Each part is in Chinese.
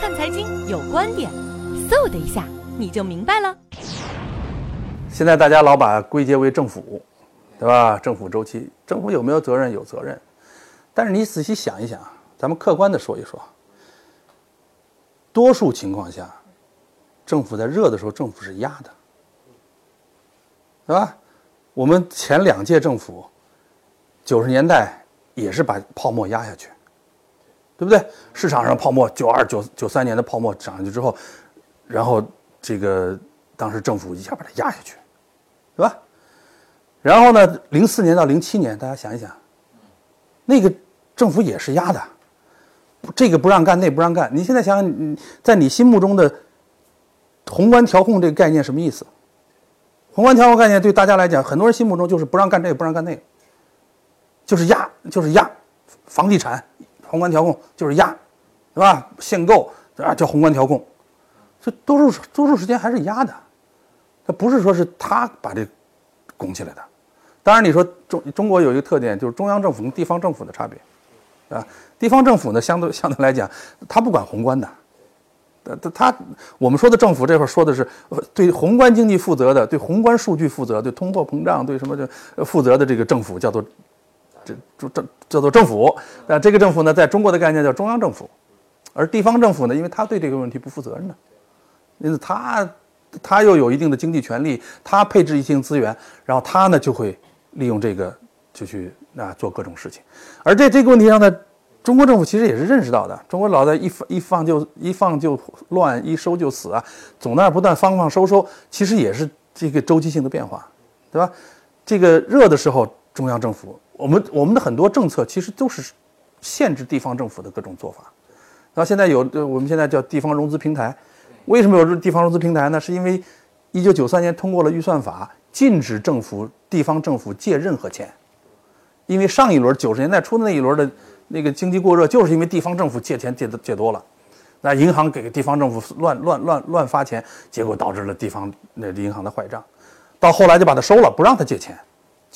看财经有观点，嗖的一下你就明白了。现在大家老把归结为政府，对吧？政府周期，政府有没有责任？有责任。但是你仔细想一想，咱们客观的说一说，多数情况下，政府在热的时候，政府是压的，对吧？我们前两届政府，九十年代也是把泡沫压下去，对不对？市场上泡沫九二九九三年的泡沫涨上去之后，然后这个当时政府一下把它压下去，对吧？然后呢，零四年到零七年，大家想一想，那个政府也是压的，这个不让干，那不让干。你现在想想，在你心目中的宏观调控这个概念什么意思？宏观调控概念对大家来讲，很多人心目中就是不让干这个，不让干那个，就是压，就是压，房地产宏观调控就是压，对吧？限购啊叫宏观调控，这多数多数时间还是压的，它不是说是他把这拱起来的。当然，你说中中国有一个特点，就是中央政府跟地方政府的差别，啊，地方政府呢相对相对来讲，它不管宏观的。他他，我们说的政府这块说的是对宏观经济负责的，对宏观数据负责，对通货膨胀对什么的负责的这个政府叫做这这这叫做政府。那这个政府呢，在中国的概念叫中央政府，而地方政府呢，因为他对这个问题不负责任的，因此他他又有一定的经济权利，他配置一定资源，然后他呢就会利用这个就去啊做各种事情，而在这个问题上呢。中国政府其实也是认识到的，中国老在一放一放就一放就乱，一收就死啊，总那儿不断放放收收，其实也是这个周期性的变化，对吧？这个热的时候，中央政府，我们我们的很多政策其实都是限制地方政府的各种做法。然后现在有，我们现在叫地方融资平台，为什么有地方融资平台呢？是因为一九九三年通过了预算法，禁止政府地方政府借任何钱，因为上一轮九十年代初的那一轮的。那个经济过热，就是因为地方政府借钱借的借多了，那银行给地方政府乱乱乱乱发钱，结果导致了地方那银行的坏账，到后来就把它收了，不让他借钱，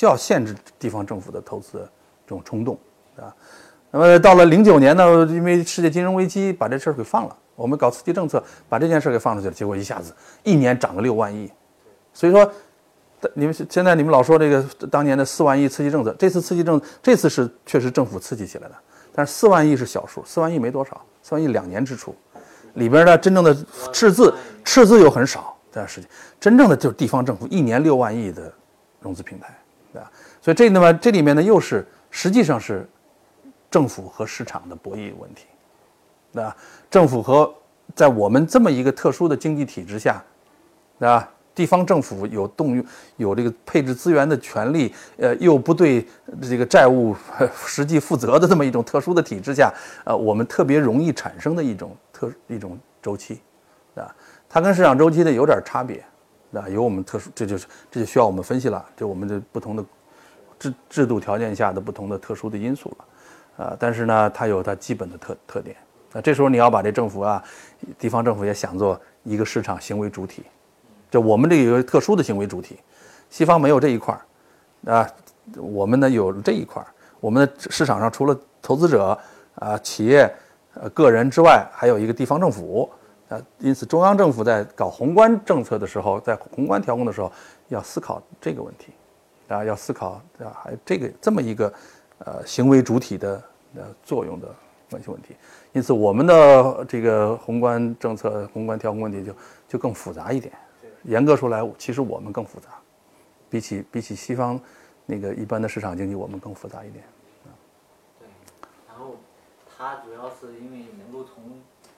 就要限制地方政府的投资这种冲动，啊，那么到了零九年呢，因为世界金融危机把这事儿给放了，我们搞刺激政策把这件事儿给放出去了，结果一下子一年涨了六万亿，所以说。你们现在你们老说这个当年的四万亿刺激政策，这次刺激政这次是确实政府刺激起来的，但是四万亿是小数，四万亿没多少，四万亿两年支出，里边呢真正的赤字赤字又很少，这样事情，真正的就是地方政府一年六万亿的融资平台，对吧？所以这那么这里面呢又是实际上是政府和市场的博弈问题，对吧？政府和在我们这么一个特殊的经济体制下，对吧？地方政府有动用、有这个配置资源的权利，呃，又不对这个债务实际负责的这么一种特殊的体制下，呃，我们特别容易产生的一种特一种周期，啊，它跟市场周期呢有点差别，那，有我们特殊，这就是这就需要我们分析了，就我们的不同的制制度条件下的不同的特殊的因素了，啊，但是呢，它有它基本的特特点，那这时候你要把这政府啊，地方政府也想做一个市场行为主体。就我们这个特殊的行为主体，西方没有这一块儿，啊，我们呢有这一块儿。我们的市场上除了投资者啊、企业、呃个人之外，还有一个地方政府，啊，因此中央政府在搞宏观政策的时候，在宏观调控的时候，要思考这个问题，啊，要思考啊，还这个这么一个呃行为主体的呃作用的关系问题。因此，我们的这个宏观政策、宏观调控问题就就更复杂一点。严格说来，其实我们更复杂，比起比起西方那个一般的市场经济，我们更复杂一点。对，然后它主要是因为能够从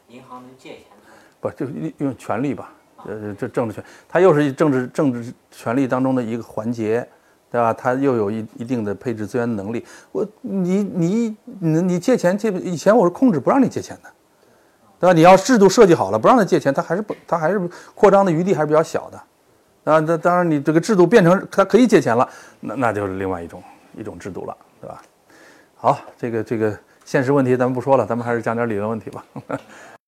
银行能借钱。不，就用用权力吧，呃，这政治权，它又是政治政治权力当中的一个环节，对吧？它又有一一定的配置资源能力。我你你你你借钱借以前我是控制不让你借钱的。对吧？你要制度设计好了，不让他借钱，他还是不，他还是扩张的余地还是比较小的。啊，那当然，你这个制度变成他可以借钱了，那那就是另外一种一种制度了，对吧？好，这个这个现实问题咱们不说了，咱们还是讲点理论问题吧。